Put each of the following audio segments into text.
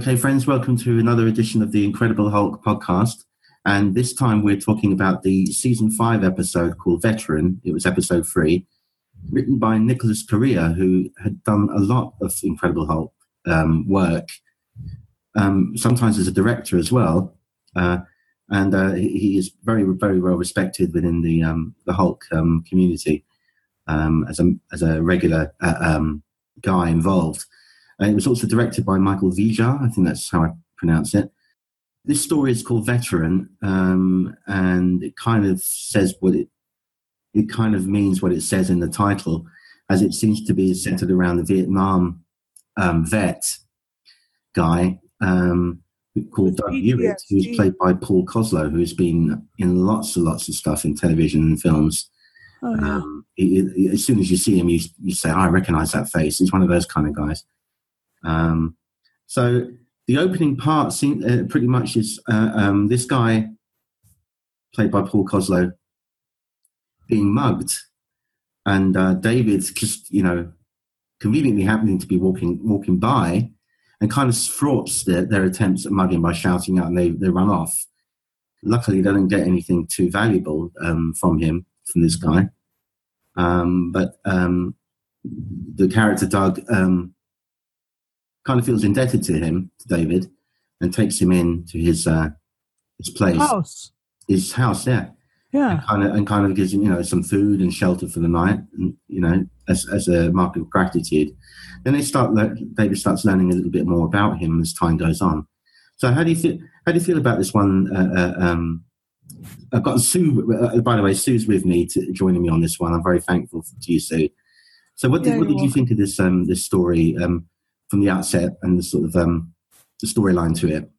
Okay, friends, welcome to another edition of the Incredible Hulk podcast. And this time we're talking about the season five episode called Veteran. It was episode three, written by Nicholas Corea, who had done a lot of Incredible Hulk um, work, um, sometimes as a director as well. Uh, and uh, he is very, very well respected within the um, the Hulk um, community um, as a as a regular uh, um, guy involved. Uh, it was also directed by Michael Vejar. I think that's how I pronounce it. This story is called Veteran, um, and it kind of says what it it kind of means what it says in the title, as it seems to be centered around the Vietnam um, vet guy um, called Doug Hewitt, who's played by Paul Koslo, who's been in lots and lots of stuff in television and films. Oh, yeah. um, he, he, as soon as you see him, you, you say, oh, I recognize that face. He's one of those kind of guys. Um, so the opening part seem, uh, pretty much is uh, um, this guy, played by Paul Koslo, being mugged, and uh, David just you know conveniently happening to be walking walking by, and kind of thwarts their, their attempts at mugging by shouting out, and they they run off. Luckily, they don't get anything too valuable um, from him from this guy, um, but um, the character Doug um, kind of feels indebted to him, to David, and takes him in to his uh, his place, house, his house, yeah, yeah, and kind of and kind of gives him you know some food and shelter for the night, and you know as as a mark of gratitude. Then they start. David starts learning a little bit more about him as time goes on. So how do you feel? How do you feel about this one? Uh, uh, um, I've got Sue. Uh, by the way, Sue's with me to, joining me on this one. I'm very thankful to you, Sue. So, what did, yeah, what did you think of this um, this story? Um, from the outset and the sort of um, the storyline to it?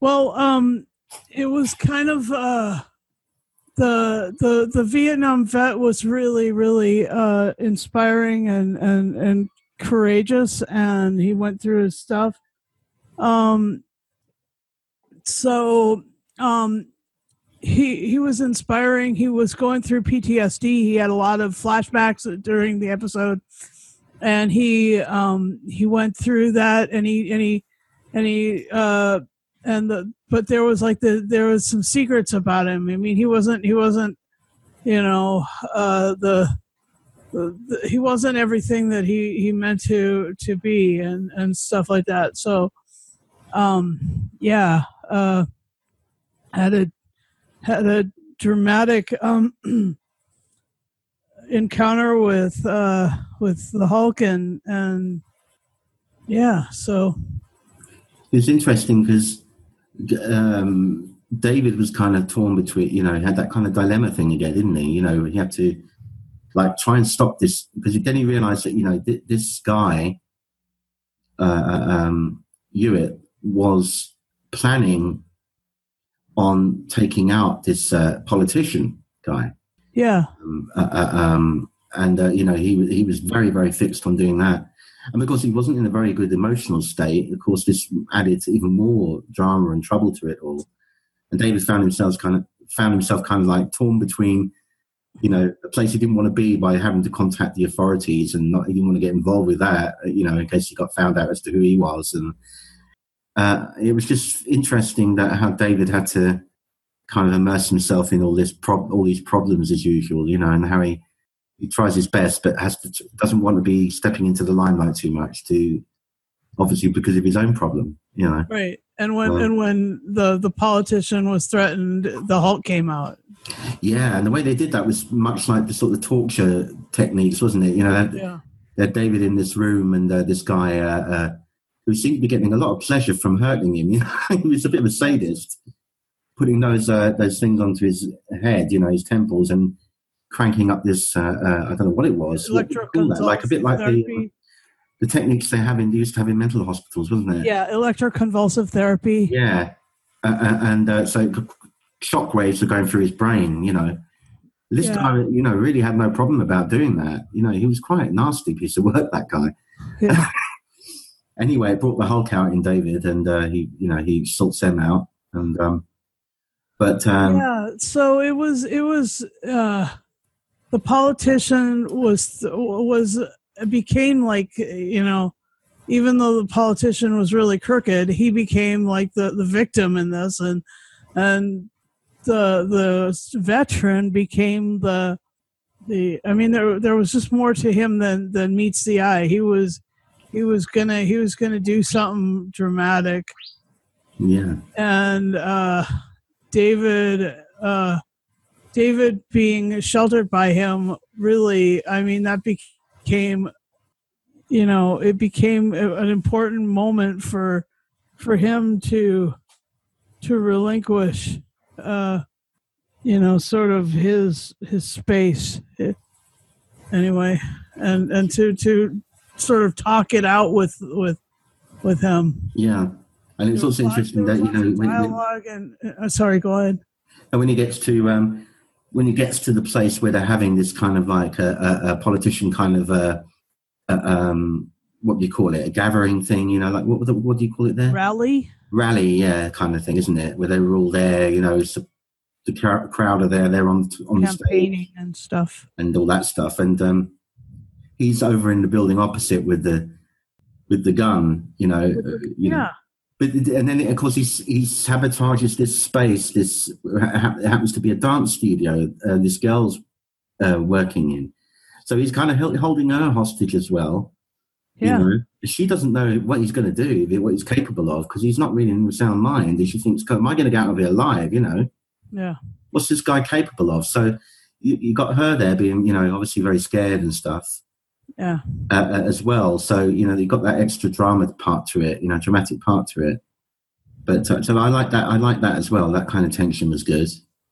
Well, um, it was kind of uh, the the the Vietnam vet was really really uh, inspiring and and and courageous, and he went through his stuff. Um, so um, he he was inspiring. He was going through PTSD. He had a lot of flashbacks during the episode and he um he went through that and he and he and he uh and the but there was like the there was some secrets about him. I mean he wasn't he wasn't you know uh the, the, the he wasn't everything that he he meant to to be and and stuff like that. So um yeah uh had a had a dramatic um encounter with uh with the Hulk and and yeah, so it's interesting because um, David was kind of torn between, you know, he had that kind of dilemma thing again, didn't he? You know, he had to like try and stop this because then he realized that you know th- this guy, uh, uh um, Hewitt, was planning on taking out this uh, politician guy. Yeah. Um, uh, uh, um, and uh, you know he he was very very fixed on doing that. And because he wasn't in a very good emotional state, of course, this added even more drama and trouble to it all. And David found himself kind of found himself kind of like torn between, you know, a place he didn't want to be by having to contact the authorities and not didn't want to get involved with that, you know, in case he got found out as to who he was. And uh, it was just interesting that how David had to kind of immerse himself in all this pro- all these problems as usual, you know, and how he he tries his best, but has to, doesn't want to be stepping into the limelight too much. To obviously because of his own problem, you know. Right, and when and when the the politician was threatened, the Hulk came out. Yeah, and the way they did that was much like the sort of torture techniques, wasn't it? You know, they had, yeah. had David in this room and uh, this guy uh, uh, who seemed to be getting a lot of pleasure from hurting him. You know, he was a bit of a sadist putting those uh, those things onto his head, you know, his temples, and cranking up this. Uh, uh, I don't know what it was. What like a bit like the uh, the techniques they have in they used to have in mental hospitals, wasn't it? Yeah, electroconvulsive therapy. Yeah, uh, uh, and so shock waves are going through his brain. You know, this yeah. guy, you know, really had no problem about doing that. You know, he was quite a nasty piece of work. That guy. Yeah. anyway, it brought the Hulk out in David, and he, you know, he sorts them out, and um, but um, yeah, so it was it was uh, the politician was was became like you know even though the politician was really crooked, he became like the the victim in this, and and the the veteran became the the. I mean, there there was just more to him than than meets the eye. He was he was gonna he was gonna do something dramatic. Yeah. And uh, David uh, David being sheltered by him really, I mean, that became you know it became an important moment for for him to to relinquish uh you know sort of his his space. Anyway and and to to sort of talk it out with with with him. Yeah and it's also interesting that you know when, dialogue when, and uh, sorry go ahead. And when he gets to um when it gets to the place where they're having this kind of like a, a, a politician kind of a, a, um what do you call it a gathering thing you know like what what do you call it there rally rally yeah kind of thing isn't it where they were all there you know so the crowd are there they're on on the stage and stuff and all that stuff and um he's over in the building opposite with the with the gun, you know. Uh, you yeah. Know. But and then of course he he sabotages this space. This ha- happens to be a dance studio. Uh, this girl's uh, working in, so he's kind of holding her hostage as well. Yeah. You know? She doesn't know what he's going to do, what he's capable of, because he's not really in sound mind. And she thinks, "Am I going to get out of here alive?" You know. Yeah. What's this guy capable of? So you, you got her there being, you know, obviously very scared and stuff yeah. Uh, uh, as well. So you know you got that extra drama part to it you know dramatic part to it. But uh, so i like that i like that as well. That kind of tension was good.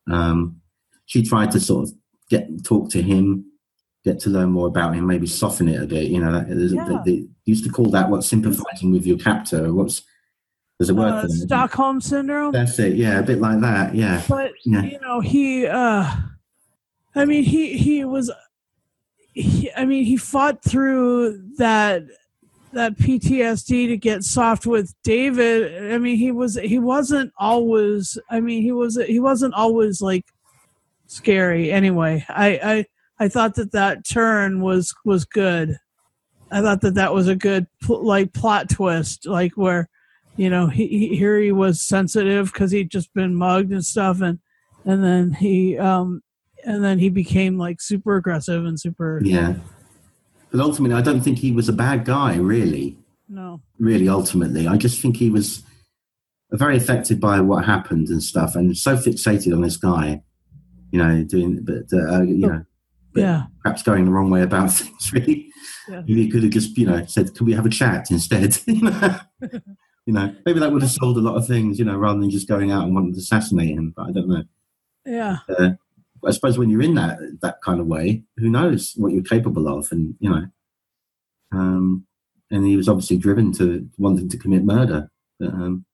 Um she tried to sort of get talk to him get to learn more about him maybe soften it a bit you know that, yeah. they, they, used to call that what sympathizing with your captor what's there's a word uh, for stockholm syndrome? That's it yeah a bit like that yeah. But yeah. you know he uh i mean he he was I mean, he fought through that that PTSD to get soft with David. I mean, he was he wasn't always. I mean, he was he wasn't always like scary. Anyway, I I I thought that that turn was was good. I thought that that was a good like plot twist, like where you know he, he here he was sensitive because he'd just been mugged and stuff, and and then he um and then he became like super aggressive and super yeah. But ultimately i don't think he was a bad guy really. No. Really ultimately. I just think he was very affected by what happened and stuff and so fixated on this guy you know doing but uh, you know yeah. perhaps going the wrong way about things really. Yeah. he could have just you know said can we have a chat instead? You know? Maybe that would have solved a lot of things you know rather than just going out and wanting to assassinate him but i don't know. Yeah. Uh, I suppose when you're in that that kind of way, who knows what you're capable of, and you know, um, and he was obviously driven to wanting to commit murder. But, um,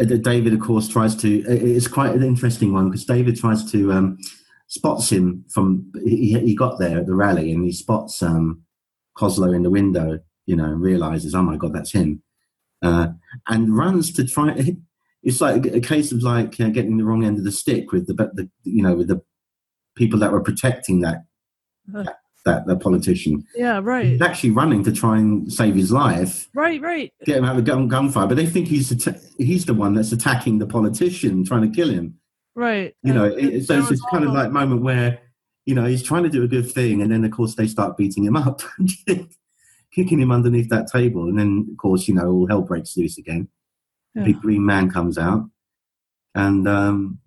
uh, David, of course, tries to. It's quite an interesting one because David tries to um, spots him from. He, he got there at the rally and he spots um, Koslo in the window. You know, realizes, oh my god, that's him, uh, and runs to try. It's like a case of like uh, getting the wrong end of the stick with the, the you know with the people that were protecting that uh, that the politician. Yeah, right. He's actually running to try and save his life. Right, right. Get him out of the gun gunfire, but they think he's he's the one that's attacking the politician, trying to kill him. Right. You know, it, so it's this kind of like moment where you know he's trying to do a good thing, and then of course they start beating him up, kicking him underneath that table, and then of course you know all hell breaks loose again. Yeah. Big green man comes out, and um,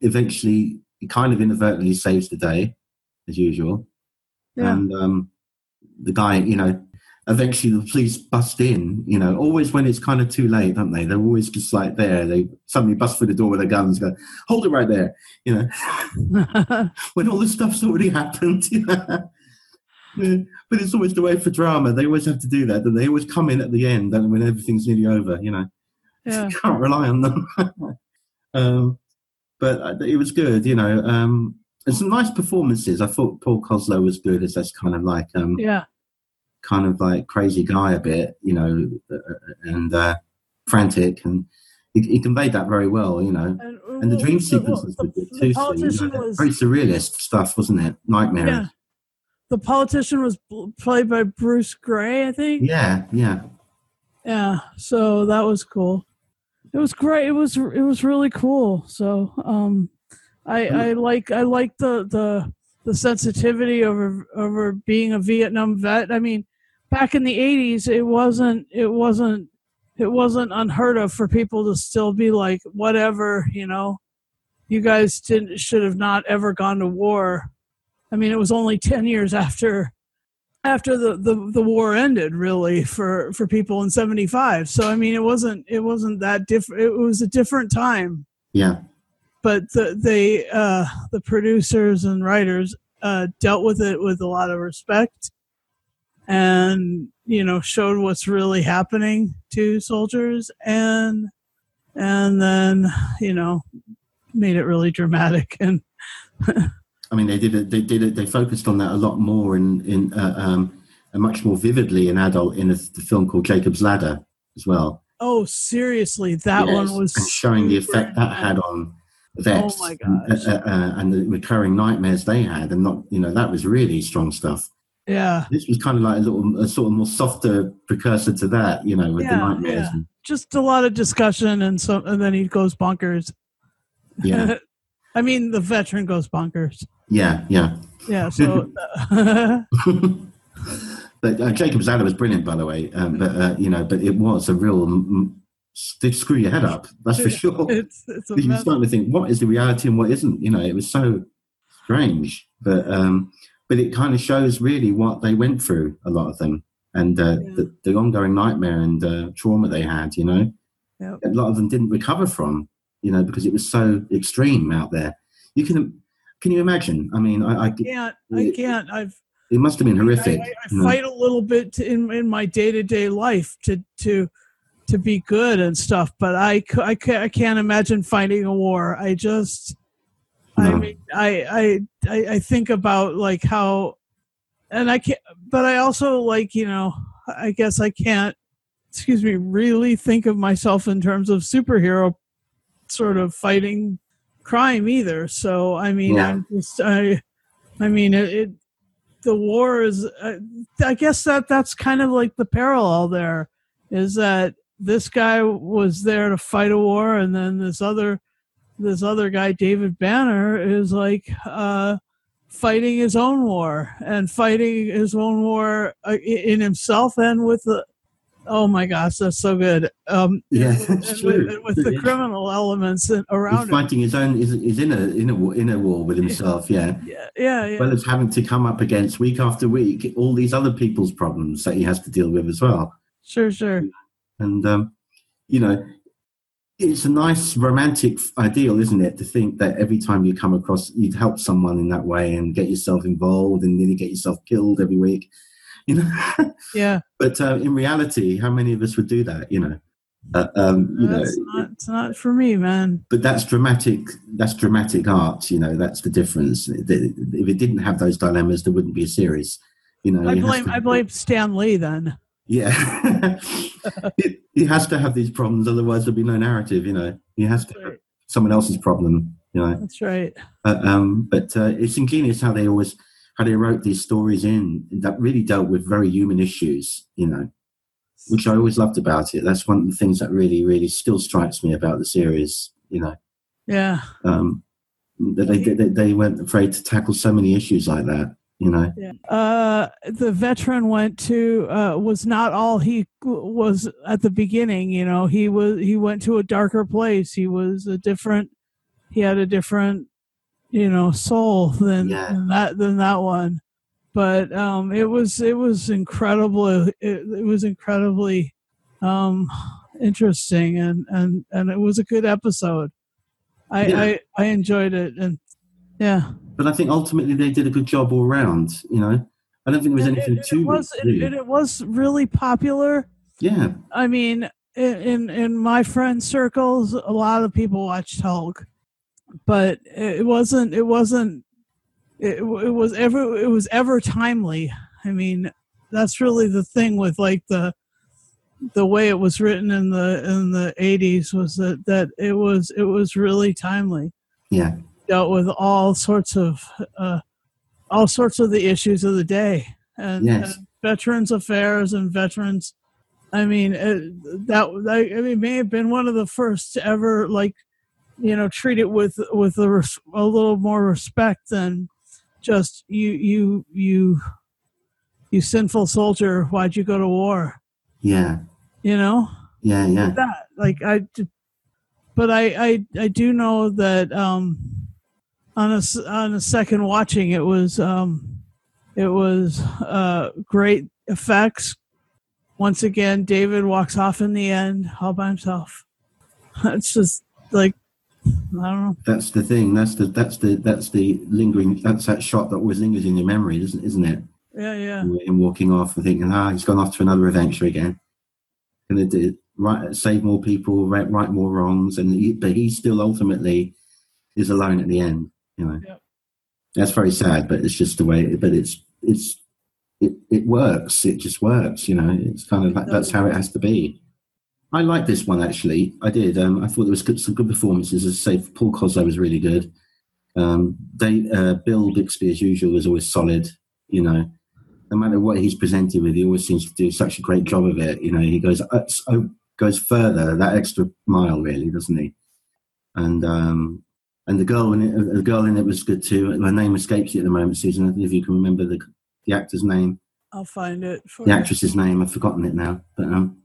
eventually he kind of inadvertently saves the day, as usual. Yeah. And um, the guy, you know, eventually the police bust in, you know, always when it's kind of too late, don't they? They're always just like there. They suddenly bust through the door with their guns, go, hold it right there, you know, when all this stuff's already happened. yeah. But it's always the way for drama. They always have to do that. They always come in at the end when everything's nearly over, you know. Yeah. You can't rely on them. um, but uh, it was good, you know. Um, and some nice performances. I thought Paul Koslo was good as this kind of like, um, yeah, kind of like crazy guy a bit, you know, uh, uh, and uh, frantic, and he, he, conveyed that very well, you know. And, and the dream sequences were good too. So, you know, was, very surrealist stuff, wasn't it? Nightmare. Yeah. The politician was played by Bruce Gray, I think. Yeah, yeah. Yeah, so that was cool. It was great. It was it was really cool. So um, I I like I like the the the sensitivity over over being a Vietnam vet. I mean, back in the '80s, it wasn't it wasn't it wasn't unheard of for people to still be like, whatever, you know, you guys didn't should have not ever gone to war. I mean, it was only ten years after after the, the, the war ended really for, for people in 75 so i mean it wasn't it wasn't that different it was a different time Yeah. but the they uh the producers and writers uh dealt with it with a lot of respect and you know showed what's really happening to soldiers and and then you know made it really dramatic and I mean, they did it. They did it. They focused on that a lot more in in uh, um, and much more vividly in adult in a, the film called Jacob's Ladder as well. oh seriously that Yes, one was and showing the effect that had on vets. Oh my and, uh, uh, and the recurring nightmares they had, and not you know that was really strong stuff. yeah This was kind of like a little, a sort of more softer precursor to that, you know, with the nightmares. yeah. And, just a lot of discussion and so and then he goes bonkers yeah, i mean the veteran goes bonkers yeah, yeah. yeah so But uh, Jacob's Ladder was brilliant, by the way. Um, but uh, you know, but it was a real. Did screw your head up. That's for sure. it's it's you're mess. starting to think, what is the reality and what isn't? You know, it was so strange. But um, but it kind of shows really what they went through. A lot of them and uh, Yeah. the, the ongoing nightmare and uh, trauma they had. You know, Yep. a lot of them didn't recover from. You know, because it was so extreme out there. You can can you imagine? I mean, I, I can't i can't i've it must have been horrific. I, I, I know. fight a little bit to, in in my day to day life to to to be good and stuff, but I I ca- I can't imagine fighting a war. I just I mean I I I I think about like how and I can't but I also like you know I guess I can't excuse me really think of myself in terms of superhero sort of fighting crime either. So I mean Yeah. I'm just I I mean it, it the war is uh, i guess that that's kind of like the parallel there is that this guy was there to fight a war and then this other this other guy david banner is like uh fighting his own war and fighting his own war uh, in himself and with the oh my gosh that's so good um Yeah, and that's with, true. with the criminal elements in- He's around him fighting his own is is in a in a war, in a war with himself. Yeah. yeah yeah yeah well as having to come up against week after week all these other people's problems that he has to deal with as well. sure sure And um, you know, it's a nice romantic ideal, isn't it, to think that every time you come across, you'd help someone in that way and get yourself involved and nearly get yourself killed every week. You know, yeah. But uh, in reality, how many of us would do that? You know, uh, um, you know, that's not it's not for me man. But that's dramatic that's dramatic art you know that's the difference. If it didn't have those dilemmas there wouldn't be a series you know? I blame to- I blame Stan Lee then. yeah. It, it has to have these problems otherwise there'll be no narrative you know? He has to have someone else's problem you know? That's right. uh, um, but uh, it's ingenious how they always how they wrote these stories in that really dealt with very human issues you know which I always loved about it. That's one of the things that really, really still strikes me about the series. You know, Yeah. um, that they, they they weren't afraid to tackle so many issues like that. You know, Yeah. Uh, the veteran went to uh, was not all he was at the beginning. You know, he was he went to a darker place. He was a different. He had a different, you know, soul than, Yeah. than that than that one. But um, it was it was incredible. It, it was incredibly um, interesting, and and and it was a good episode. I Yeah. I, I enjoyed it, and yeah. but I think ultimately they did a good job all around You know, I don't think there was And anything it, to it was it. really. it, it was really popular. yeah, I mean, in, in in my friend circles, a lot of people watched Hulk, but it wasn't. It wasn't. It, it was ever. It was ever timely. I mean, that's really the thing with like the the way it was written in the in the 80s was that that it was it was really timely yeah, dealt with all sorts of uh, all sorts of the issues of the day and, Yes. and veterans affairs and veterans I mean, it, that I mean may have been one of the first to ever like, you know, treat it with with a, res- a little more respect than just you you you you sinful soldier. Why'd you go to war? Yeah, You know yeah, yeah. that like i but I I I do know that um on a on a second watching it was um it was uh great effects. Once again, David walks off in the end all by himself. It's just like I don't know. That's the thing. That's the that's the that's the lingering. That's that shot that always lingers in your memory, isn't isn't it? Yeah, yeah, And walking off and thinking, ah, he's gone off to another adventure again. Gonna do right, save more people, right, right more wrongs, and he, but he still ultimately is alone at the end. You know, that's very sad, but it's just the way. But it's it's it it works. It just works. You know, it's kind of like that's how it has to be. I like this one actually. I did. Um, I thought there was good, some good performances. As I say, Paul Koslo was really good. Um, they, uh, Bill Bixby, as usual, was always solid. You know, no matter what he's presented with, he always seems to do such a great job of it. You know, he goes uh, so, goes further that extra mile, really, doesn't he? And um, and the girl in it, the girl in it was good too. Her name escapes you at the moment, Susan. I don't know if you can remember the the actor's name, I'll find it. For the you. actress's name. I've forgotten it now, but um,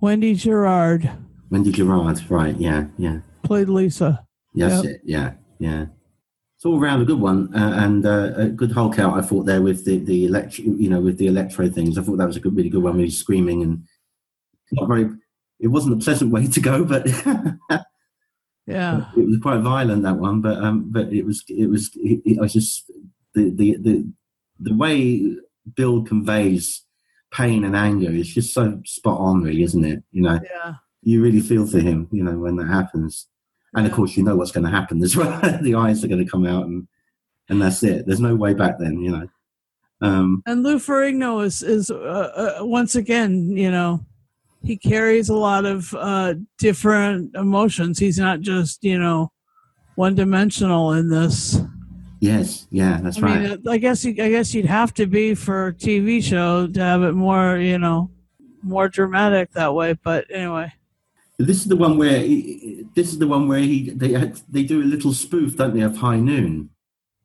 Wendy Gerard Wendy Gerard. Right? Yeah, yeah. played Lisa. That's it. Yeah, yeah. It's all round a good one, uh, and uh, a good Hulk out. I thought there with the the electro, you know, with the electro things. I thought that was a good, really good one. Where he's screaming and not very. It wasn't a pleasant way to go, but yeah, it was quite violent that one. But um, but it was it was. It, it, I was just the the the the way Bill conveys pain and anger is just so spot on, really, isn't it? You know, yeah, you really feel for him, you know, when that happens. And of course, you know what's going to happen as well. the eyes are going to come out, and and that's it. There's no way back then, you know. Um, and Lou Ferrigno is is uh, uh, once again, you know, he carries a lot of uh, different emotions. He's not just you know one dimensional in this. Yes, yeah, that's I right. mean, I guess you, I guess you'd have to be for a TV show to have it more, you know, more dramatic that way. But anyway, this is the one where he, this is the one where he they they do a little spoof, don't they, of High Noon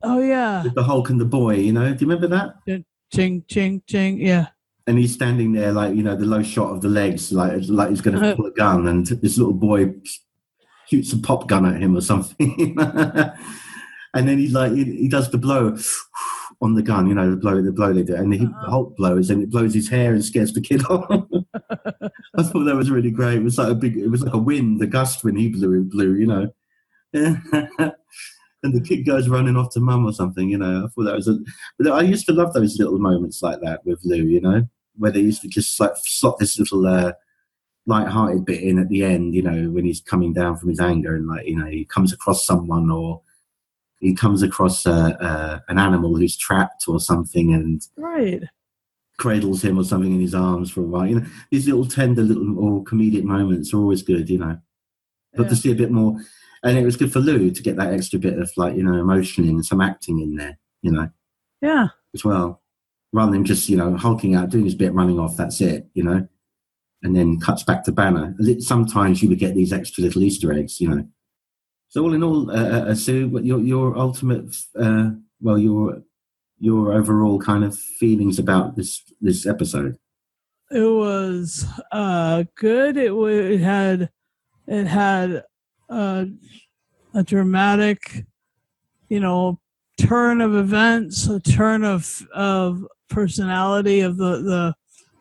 oh yeah, with the Hulk and the boy. You know, do you remember that? ching ching ching, yeah, And he's standing there, like you know, the low shot of the legs, like like he's going to Uh-huh. pull a gun, and this little boy shoots a pop gun at him or something. and then he like he, he does the blow on the gun, you know, the blow the blow they do, and he, Uh-huh. the Hulk blows, and it blows his hair and scares the kid off. I thought that was really great. It was like a big, it was like a wind, the gust when he blew, it blew, you know. and the kid goes running off to mum or something, you know. I thought that was a. But I used to love those little moments like that with Lou, you know, where they used to just like slot this little uh, light-hearted bit in at the end, you know, when he's coming down from his anger and like you know he comes across someone or he comes across uh, uh, an animal who's trapped or something and right. cradles him or something in his arms for a while. You know, these little tender little or comedic moments are always good, you know. But Yeah. to see a bit more, and it was good for Lou to get that extra bit of like you know emotion in, some acting in there, you know, Yeah, as well, rather than just you know hulking out, doing his bit, running off. That's it, you know, and then cuts back to Banner. Sometimes you would get these extra little Easter eggs, you know. So all in all, uh, uh, Sue, what your your ultimate, uh, well, your your overall kind of feelings about this this episode? it was uh good. It, wa it had it had uh, a dramatic, you know, turn of events, a turn of of personality of the the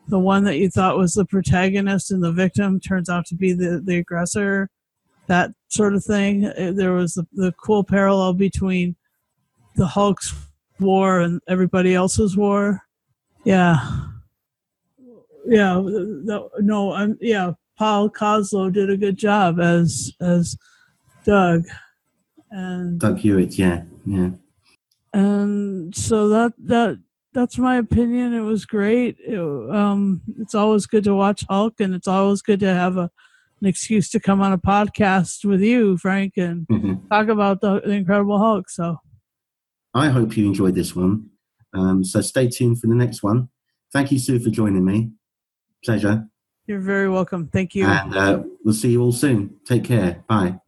the one that you thought was the protagonist and the victim turns out to be the the aggressor. That sort of thing. Uh, There was the, the cool parallel between the Hulk's war and everybody else's war. Yeah. Yeah, no, no, I'm yeah. Paul Koslo did a good job as as Doug, and Doug Hewitt, yeah, yeah. and so that that that's my opinion. It was great. It, um, it's always good to watch Hulk, and it's always good to have a an excuse to come on a podcast with you, Frank, and Mhm. talk about the, the Incredible Hulk. So I hope you enjoyed this one. Um, so stay tuned for the next one. Thank you, Sue, for joining me. Pleasure. You're very welcome. Thank you. And uh, we'll see you all soon. Take care. Bye.